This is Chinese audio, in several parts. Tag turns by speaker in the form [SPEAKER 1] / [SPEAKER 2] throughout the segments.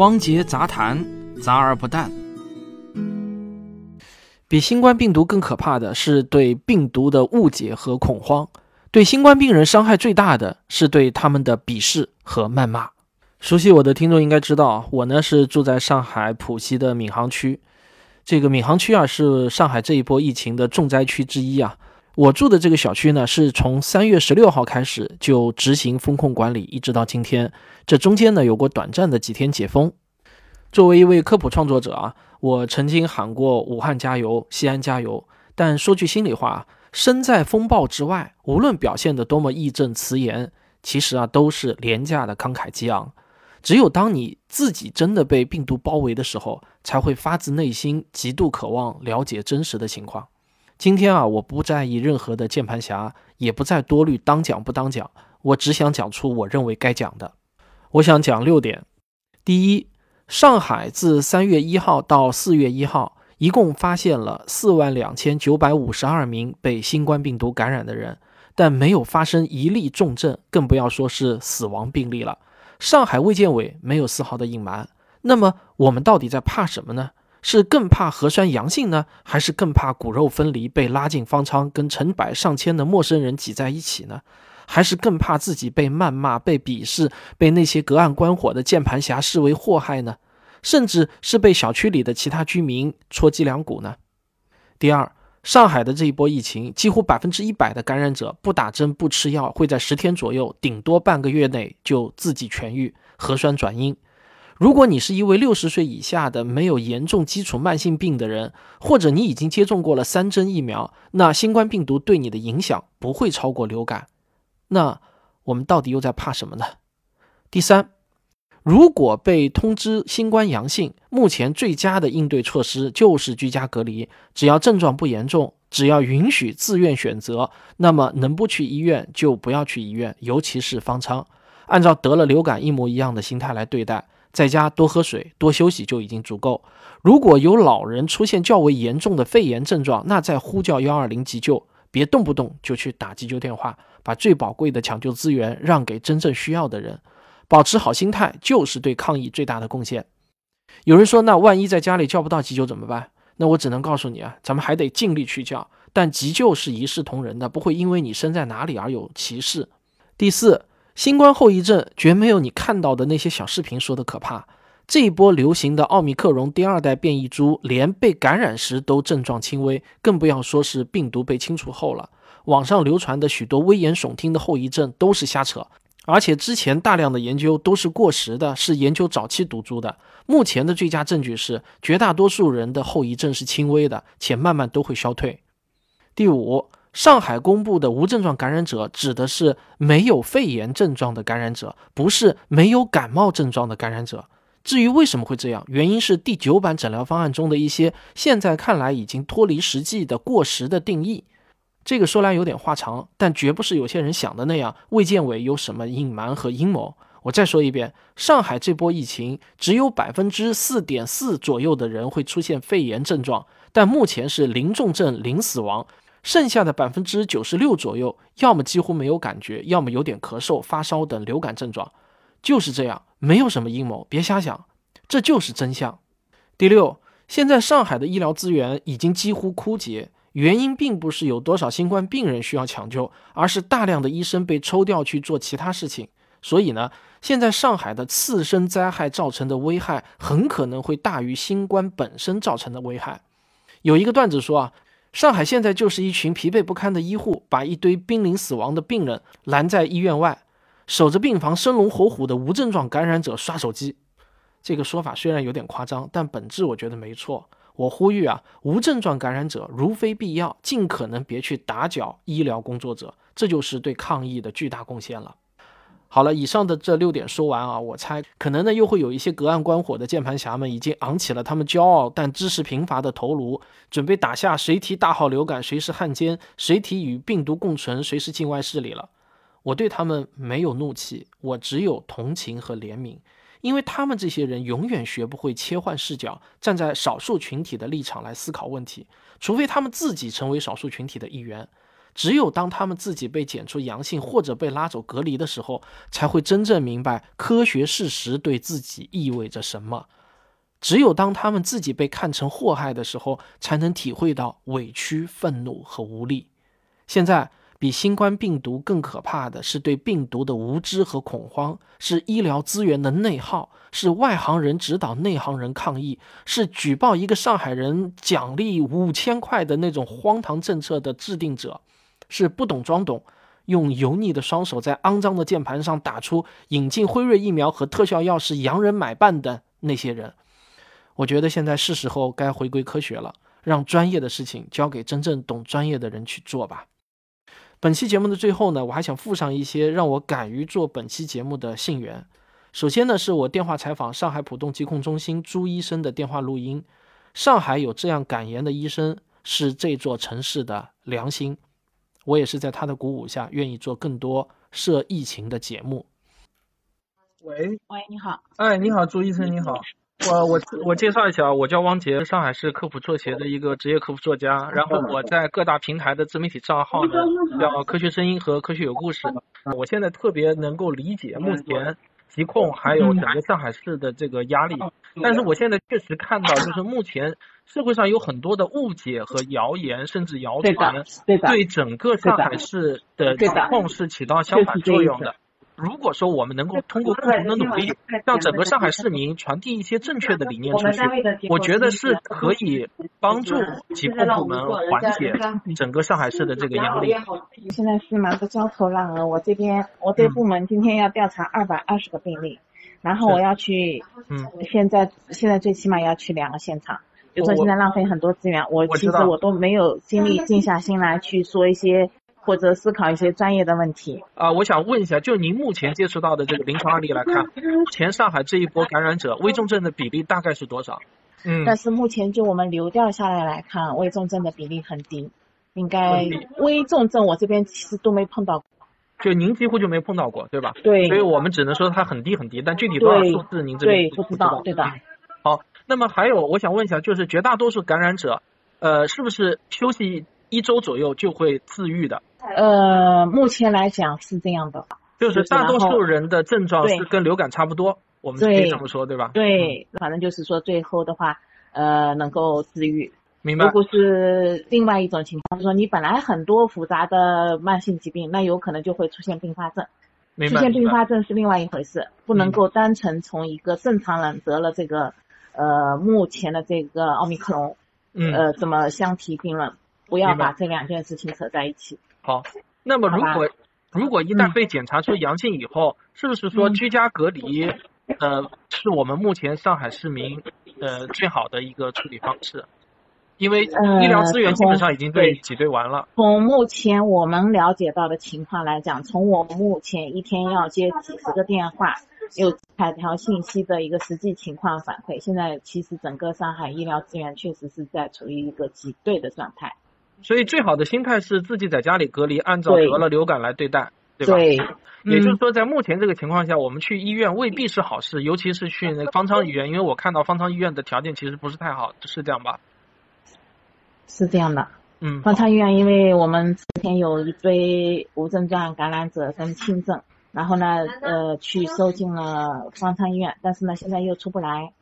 [SPEAKER 1] 汪杰杂谈，杂而不淡。
[SPEAKER 2] 比新冠病毒更可怕的是对病毒的误解和恐慌。对新冠病人伤害最大的是对他们的鄙视和谩骂。熟悉我的听众应该知道，我呢是住在上海浦西的闵行区。这个闵行区啊，是上海这一波疫情的重灾区之一啊。我住的这个小区呢，是从三月十六号开始就执行风控管理，一直到今天。这中间呢，有过短暂的几天解封。作为一位科普创作者啊，我曾经喊过“武汉加油，西安加油”。但说句心里话，身在风暴之外，无论表现得多么义正辞严，其实啊，都是廉价的慷慨激昂。只有当你自己真的被病毒包围的时候，才会发自内心极度渴望了解真实的情况。今天啊，我不在意任何的键盘侠，也不再多虑当讲不当讲，我只想讲出我认为该讲的。我想讲六点。第一，上海自三月一号到四月一号，一共发现了四万两千九百五十二名被新冠病毒感染的人，但没有发生一例重症，更不要说是死亡病例了。上海卫健委没有丝毫的隐瞒。那么，我们到底在怕什么呢？是更怕核酸阳性呢，还是更怕骨肉分离被拉进方舱，跟成百上千的陌生人挤在一起呢？还是更怕自己被谩骂、被鄙视、被那些隔岸观火的键盘侠视为祸害呢？甚至是被小区里的其他居民戳脊梁骨呢？第二，上海的这一波疫情，几乎百分之一百的感染者不打针、不吃药，会在十天左右，顶多半个月内就自己痊愈，核酸转阴。如果你是一位六十岁以下的没有严重基础慢性病的人，或者你已经接种过了三针疫苗，那新冠病毒对你的影响不会超过流感。那我们到底又在怕什么呢？第三，如果被通知新冠阳性，目前最佳的应对措施就是居家隔离。只要症状不严重，只要允许自愿选择，那么能不去医院就不要去医院，尤其是方舱，按照得了流感一模一样的心态来对待。在家多喝水、多休息就已经足够。如果有老人出现较为严重的肺炎症状，那再呼叫幺二零急救，别动不动就去打急救电话，把最宝贵的抢救资源让给真正需要的人。保持好心态就是对抗疫最大的贡献。有人说，那万一在家里叫不到急救怎么办？那我只能告诉你啊，咱们还得尽力去叫，但急救是一视同仁的，不会因为你身在哪里而有歧视。第四。新冠后遗症绝没有你看到的那些小视频说的可怕。这一波流行的奥密克戎第二代变异株，连被感染时都症状轻微，更不要说是病毒被清除后了。网上流传的许多危言耸听的后遗症都是瞎扯，而且之前大量的研究都是过时的，是研究早期毒株的。目前的最佳证据是，绝大多数人的后遗症是轻微的，且慢慢都会消退。第五。上海公布的无症状感染者指的是没有肺炎症状的感染者，不是没有感冒症状的感染者。至于为什么会这样，原因是第九版诊疗方案中的一些现在看来已经脱离实际的过时的定义。这个说来有点话长，但绝不是有些人想的那样，卫健委有什么隐瞒和阴谋。我再说一遍，上海这波疫情只有百分之四点四左右的人会出现肺炎症状，但目前是零重症、零死亡。剩下的百分之九十六左右，要么几乎没有感觉，要么有点咳嗽、发烧等流感症状，就是这样，没有什么阴谋，别瞎想，这就是真相。第六，现在上海的医疗资源已经几乎枯竭，原因并不是有多少新冠病人需要抢救，而是大量的医生被抽调去做其他事情。所以呢，现在上海的次生灾害造成的危害很可能会大于新冠本身造成的危害。有一个段子说啊。上海现在就是一群疲惫不堪的医护，把一堆濒临死亡的病人拦在医院外，守着病房，生龙活虎的无症状感染者刷手机。这个说法虽然有点夸张，但本质我觉得没错。我呼吁啊，无症状感染者如非必要，尽可能别去打搅医疗工作者，这就是对抗疫的巨大贡献了。好了，以上的这六点说完啊，我猜可能呢又会有一些隔岸观火的键盘侠们已经昂起了他们骄傲但知识贫乏的头颅，准备打下谁提大号流感谁是汉奸，谁提与病毒共存谁是境外势力了。我对他们没有怒气，我只有同情和怜悯，因为他们这些人永远学不会切换视角，站在少数群体的立场来思考问题，除非他们自己成为少数群体的一员。只有当他们自己被检出阳性或者被拉走隔离的时候，才会真正明白科学事实对自己意味着什么。只有当他们自己被看成祸害的时候，才能体会到委屈、愤怒和无力。现在。比新冠病毒更可怕的是对病毒的无知和恐慌，是医疗资源的内耗，是外行人指导内行人抗议，是举报一个上海人奖励五千块的那种荒唐政策的制定者，是不懂装懂，用油腻的双手在肮脏的键盘上打出引进辉瑞疫苗和特效药是洋人买办的那些人。我觉得现在是时候该回归科学了，让专业的事情交给真正懂专业的人去做吧。本期节目的最后呢，我还想附上一些让我敢于做本期节目的信源。首先呢，是我电话采访上海浦东疾控中心朱医生的电话录音。上海有这样敢言的医生，是这座城市的良心。我也是在他的鼓舞下，愿意做更多涉疫情的节目。
[SPEAKER 3] 喂
[SPEAKER 4] 喂，你好。
[SPEAKER 3] 哎，你好，朱医生，你好。我我我介绍一下，我叫汪杰，上海市科普作协的一个职业科普作家。然后我在各大平台的自媒体账号呢，叫科学声音和科学有故事。我现在特别能够理解目前疾控还有整个上海市的这个压力，但是我现在确实看到，就是目前社会上有很多的误解和谣言，甚至谣传，对整个上海市的疾控是起到相反作用的。如果说我们能够通过共同的努力，让整个上海市民传递一些正确的理念出去，我觉得是可以帮助疾控部门缓解整个上海市的这个压力。
[SPEAKER 4] 现在是忙得焦头烂额，我这边我这部门今天要调查二百二十个病例，然后我要去，嗯，现在现在最起码要去两个现场，比如说现在浪费很多资源，我其实我都没有精力静下心来去说一些。或者思考一些专业的问题
[SPEAKER 3] 啊，我想问一下，就您目前接触到的这个临床案例来看，目前上海这一波感染者危重症的比例大概是多少？
[SPEAKER 4] 嗯，但是目前就我们流调下来来看，危重症的比例很低，应该危重症我这边其实都没碰到过，
[SPEAKER 3] 就您几乎就没碰到过，对吧？
[SPEAKER 4] 对，
[SPEAKER 3] 所以我们只能说它很低很低，但具体多少数字您这边
[SPEAKER 4] 不知道，对吧。
[SPEAKER 3] 好，那么还有我想问一下，就是绝大多数感染者，呃，是不是休息一周左右就会自愈的？
[SPEAKER 4] 呃，目前来讲是这样的，
[SPEAKER 3] 就是大多数人的症状是跟流感差不多，我们可以这么说，对吧？
[SPEAKER 4] 对，反正就是说最后的话，呃，能够自愈。
[SPEAKER 3] 明白。
[SPEAKER 4] 如果是另外一种情况，就是说你本来很多复杂的慢性疾病，那有可能就会出现并发症。出现并发症是另外一回事，不能够单纯从一个正常人得了这个呃目前的这个奥密克戎，呃，这么相提并论，不要把这两件事情扯在一起。
[SPEAKER 3] 好，那么如果如果一旦被检查出阳性以后，是不是说居家隔离，呃，是我们目前上海市民呃最好的一个处理方式？因为医疗资源基本上已经被挤兑完了。
[SPEAKER 4] 从目前我们了解到的情况来讲，从我们目前一天要接几十个电话，有彩条信息的一个实际情况反馈，现在其实整个上海医疗资源确实是在处于一个挤兑的状态。
[SPEAKER 3] 所以最好的心态是自己在家里隔离，按照得了流感来对待，对吧？
[SPEAKER 4] 对。
[SPEAKER 3] 也就是说，在目前这个情况下，我们去医院未必是好事，尤其是去那个方舱医院，因为我看到方舱医院的条件其实不是太好，是这样吧？
[SPEAKER 4] 是这样的。
[SPEAKER 3] 嗯。
[SPEAKER 4] 方舱医院，因为我们之前有一堆无症状感染者跟轻症，然后呢，呃，去收进了方舱医院，但是呢，现在又出不来。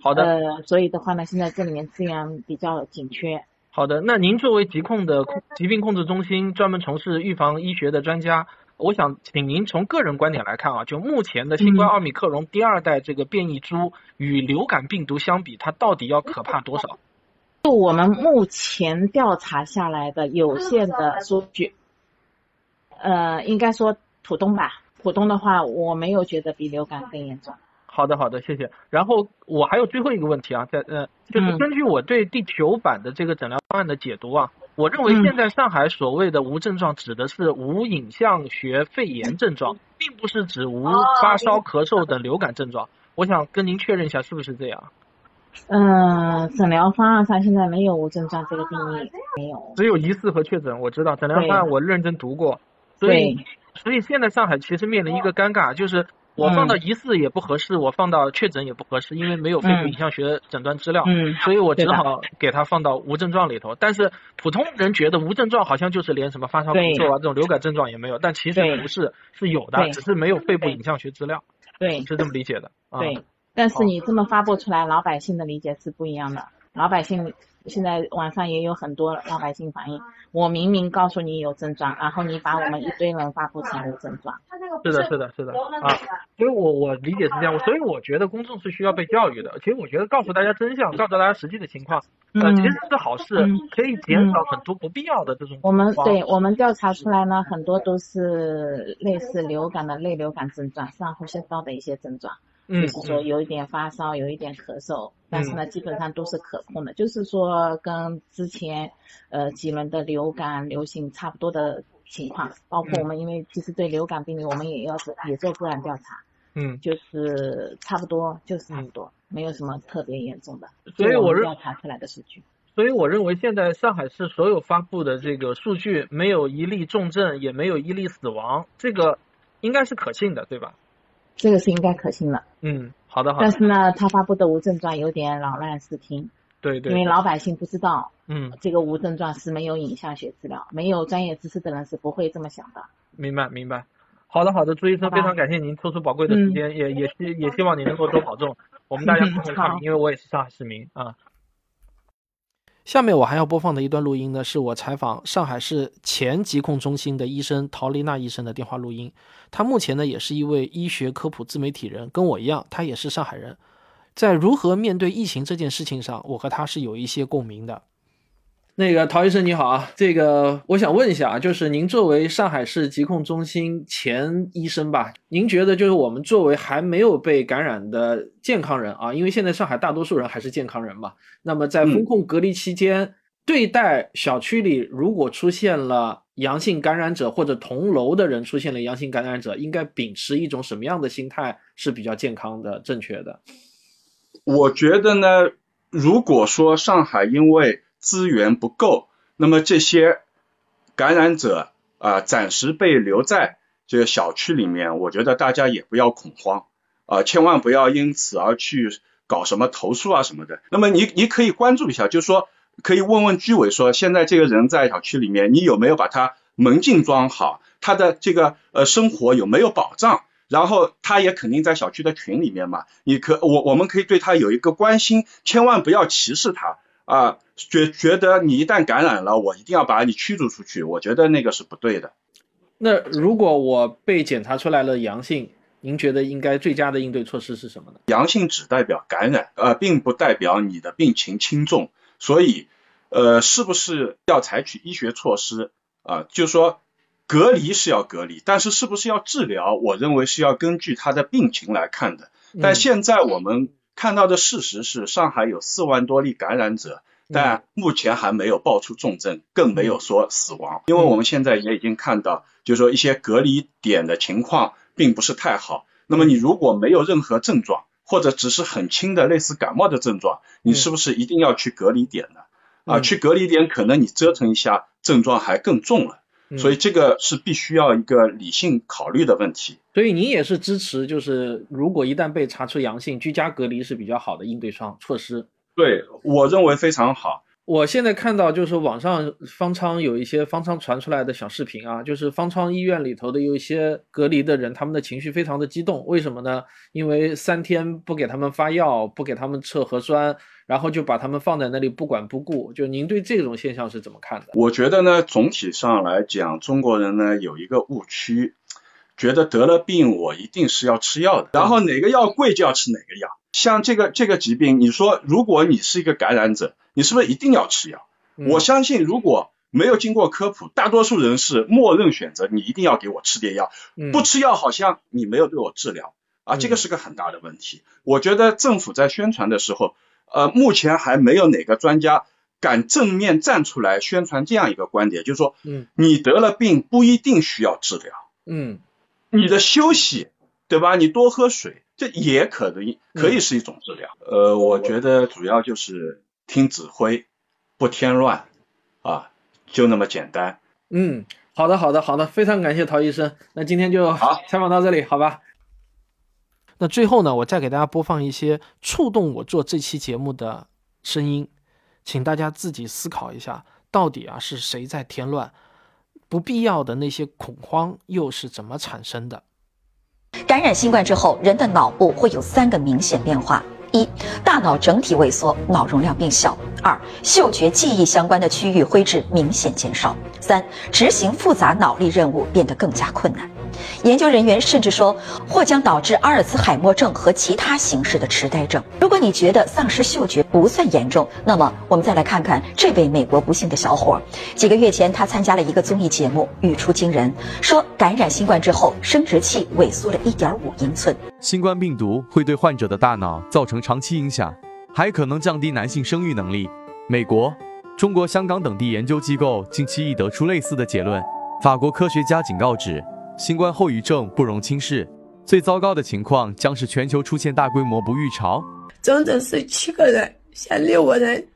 [SPEAKER 3] 好的。
[SPEAKER 4] 呃，所以的话呢，现在这里面资源比较紧缺。
[SPEAKER 3] 好的，那您作为疾控的疾病控制中心专门从事预防医学的专家，我想请您从个人观点来看啊，就目前的新冠奥密克戎第二代这个变异株与流感病毒相比，它到底要可怕多少？
[SPEAKER 4] 就我们目前调查下来的有限的数据，呃，应该说浦东吧，浦东的话我没有觉得比流感更严重。
[SPEAKER 3] 好的，好的，谢谢。然后我还有最后一个问题啊，在呃，就是根据我对第九版的这个诊疗方案的解读啊，我认为现在上海所谓的无症状指的是无影像学肺炎症状，并不是指无发烧、咳嗽等流感症状。我想跟您确认一下，是不是这样？
[SPEAKER 4] 嗯，诊疗方案上现在没有无症状这个定义，没有。
[SPEAKER 3] 只有疑似和确诊，我知道诊疗方案我认真读过，所以所以现在上海其实面临一个尴尬，就是。我放到疑似也不合适，我放到确诊也不合适，因为没有肺部影像学诊断资料，
[SPEAKER 4] 嗯，
[SPEAKER 3] 所以我只好给它放到无症状里头。但是普通人觉得无症状好像就是连什么发烧、咳嗽啊这种流感症状也没有，但其实不是，是有的，只是没有肺部影像学资料。
[SPEAKER 4] 对，
[SPEAKER 3] 是这么理解的。
[SPEAKER 4] 对，但是你这么发布出来，老百姓的理解是不一样的，老百姓。现在网上也有很多老百姓反映，我明明告诉你有症状，然后你把我们一堆人发布成无症状。
[SPEAKER 3] 是的，是的，是的啊。所以我我理解是这样，所以我觉得公众是需要被教育的。其实我觉得告诉大家真相，告诉大家实际的情况，呃，其实是好事，可以减少很多不必要的这种。
[SPEAKER 4] 我们对我们调查出来呢，很多都是类似流感的类流感症状，上呼吸道的一些症状。就是说有一点发烧，有一点咳嗽，但是呢，基本上都是可控的。就是说跟之前呃几轮的流感流行差不多的情况，包括我们因为其实对流感病例我们也要做也做个案调查，
[SPEAKER 3] 嗯，
[SPEAKER 4] 就是差不多就是差不多，没有什么特别严重的。
[SPEAKER 3] 所以我
[SPEAKER 4] 调查出来的数据。
[SPEAKER 3] 所以我认为现在上海市所有发布的这个数据，没有一例重症，也没有一例死亡，这个应该是可信的，对吧？
[SPEAKER 4] 这个是应该可信的。
[SPEAKER 3] 嗯，好的好的。
[SPEAKER 4] 但是呢，他发布的无症状有点扰乱视听。
[SPEAKER 3] 对对。
[SPEAKER 4] 因为老百姓不知道，
[SPEAKER 3] 嗯，
[SPEAKER 4] 这个无症状是没有影像学资料，没有专业知识的人是不会这么想的。
[SPEAKER 3] 明白明白。好的好的，朱医生，非常感谢您抽出宝贵的时间，也也希也希望你能够多保重。我们大家共同抗疫，因为我也是上海市民啊。
[SPEAKER 2] 下面我还要播放的一段录音呢，是我采访上海市前疾控中心的医生陶丽娜医生的电话录音。她目前呢也是一位医学科普自媒体人，跟我一样，她也是上海人。在如何面对疫情这件事情上，我和她是有一些共鸣的。那个陶医生你好啊，这个我想问一下啊，就是您作为上海市疾控中心前医生吧，您觉得就是我们作为还没有被感染的健康人啊，因为现在上海大多数人还是健康人嘛，那么在风控隔离期间，对待小区里如果出现了阳性感染者或者同楼的人出现了阳性感染者，应该秉持一种什么样的心态是比较健康的、正确的？
[SPEAKER 5] 我觉得呢，如果说上海因为资源不够，那么这些感染者啊，暂时被留在这个小区里面，我觉得大家也不要恐慌啊，千万不要因此而去搞什么投诉啊什么的。那么你你可以关注一下，就是说可以问问居委说，现在这个人在小区里面，你有没有把他门禁装好，他的这个呃生活有没有保障？然后他也肯定在小区的群里面嘛，你可我我们可以对他有一个关心，千万不要歧视他。啊，觉觉得你一旦感染了，我一定要把你驱逐出去，我觉得那个是不对的。
[SPEAKER 2] 那如果我被检查出来了阳性，您觉得应该最佳的应对措施是什么呢？
[SPEAKER 5] 阳性只代表感染，呃，并不代表你的病情轻重，所以，呃，是不是要采取医学措施啊？就是说，隔离是要隔离，但是是不是要治疗？我认为是要根据他的病情来看的。但现在我们。看到的事实是，上海有四万多例感染者，但目前还没有爆出重症，更没有说死亡。因为我们现在也已经看到，就是说一些隔离点的情况并不是太好。那么你如果没有任何症状，或者只是很轻的类似感冒的症状，你是不是一定要去隔离点呢？啊，去隔离点可能你折腾一下，症状还更重了。所以这个是必须要一个理性考虑的问题。
[SPEAKER 2] 所以您也是支持，就是如果一旦被查出阳性，居家隔离是比较好的应对上措施。
[SPEAKER 5] 对我认为非常好。
[SPEAKER 2] 我现在看到就是网上方舱有一些方舱传出来的小视频啊，就是方舱医院里头的有一些隔离的人，他们的情绪非常的激动。为什么呢？因为三天不给他们发药，不给他们测核酸。然后就把他们放在那里不管不顾，就您对这种现象是怎么看的？
[SPEAKER 5] 我觉得呢，总体上来讲，中国人呢有一个误区，觉得得了病我一定是要吃药的，然后哪个药贵就要吃哪个药。像这个这个疾病，你说如果你是一个感染者，你是不是一定要吃药？我相信如果没有经过科普，大多数人是默认选择你一定要给我吃点药，不吃药好像你没有对我治疗。啊，这个是个很大的问题。我觉得政府在宣传的时候。呃，目前还没有哪个专家敢正面站出来宣传这样一个观点，就是说，嗯，你得了病不一定需要治疗，
[SPEAKER 2] 嗯，
[SPEAKER 5] 你的休息，对吧？你多喝水，这也可能可以是一种治疗。呃，我觉得主要就是听指挥，不添乱，啊，就那么简单。
[SPEAKER 2] 嗯，好的，好的，好的，非常感谢陶医生，那今天就
[SPEAKER 5] 好
[SPEAKER 2] 采访到这里，好吧？那最后呢，我再给大家播放一些触动我做这期节目的声音，请大家自己思考一下，到底啊是谁在添乱？不必要的那些恐慌又是怎么产生的？
[SPEAKER 6] 感染新冠之后，人的脑部会有三个明显变化：一、大脑整体萎缩，脑容量变小；二、嗅觉、记忆相关的区域灰质明显减少；三、执行复杂脑力任务变得更加困难。研究人员甚至说，或将导致阿尔茨海默症和其他形式的痴呆症。如果你觉得丧失嗅觉不算严重，那么我们再来看看这位美国不幸的小伙。几个月前，他参加了一个综艺节目，语出惊人，说感染新冠之后，生殖器萎缩了一点五英寸。
[SPEAKER 7] 新冠病毒会对患者的大脑造成长期影响，还可能降低男性生育能力。美国、中国香港等地研究机构近期亦得出类似的结论。法国科学家警告指。新冠后遗症不容轻视，最糟糕的情况将是全球出现大规模不育潮。
[SPEAKER 8] 整整是七个人，现六个人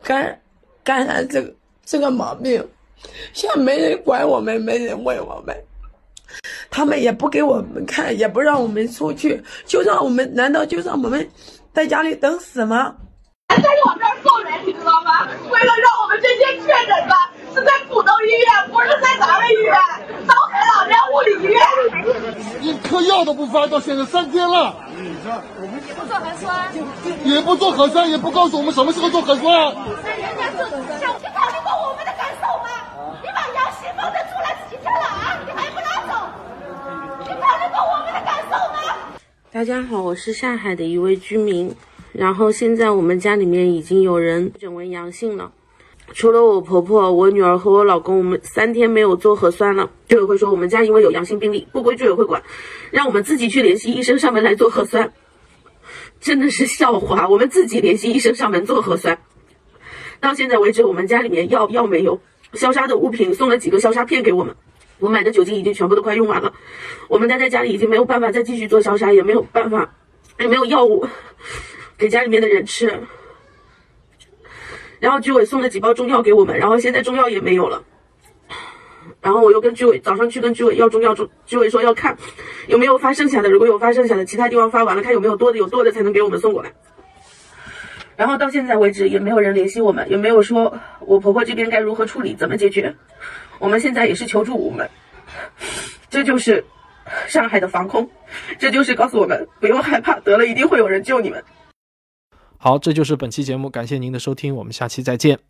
[SPEAKER 8] 感感染这个这个毛病，现在没人管我们，没人问我们，他们也不给我们看，也不让我们出去，就让我们，难道就让我们在家里等死吗？
[SPEAKER 9] 还在往这儿送人，你知道吗？为了让我们这些确诊的是在浦东医院，不是在咱们医院，上海老人物理医院。
[SPEAKER 10] 一颗药都不发，到现在三天了。
[SPEAKER 9] 也不做核酸，
[SPEAKER 10] 也不做核酸，也不告诉我们什么时候做核酸。
[SPEAKER 9] 那人家做，你考虑过我们的感受吗？你把阳性放着出来几天了啊？你还不拉走？你考虑过我们的感受吗？
[SPEAKER 11] 大家好，我是上海的一位居民。然后现在我们家里面已经有人诊为阳性了，除了我婆婆、我女儿和我老公，我们三天没有做核酸了。居委会说我们家因为有阳性病例，不归居委会管，让我们自己去联系医生上门来做核酸，真的是笑话。我们自己联系医生上门做核酸，到现在为止我们家里面药药没有，消杀的物品送了几个消杀片给我们，我买的酒精已经全部都快用完了，我们待在家里已经没有办法再继续做消杀，也没有办法，也没有药物。给家里面的人吃，然后居委送了几包中药给我们，然后现在中药也没有了，然后我又跟居委早上去跟居委要中药，中居委说要看有没有发剩下的，如果有发剩下的，其他地方发完了，看有没有多的，有多的才能给我们送过来。然后到现在为止也没有人联系我们，也没有说我婆婆这边该如何处理，怎么解决，我们现在也是求助无门。这就是上海的防控，这就是告诉我们不用害怕，得了一定会有人救你们。
[SPEAKER 2] 好，这就是本期节目，感谢您的收听，我们下期再见。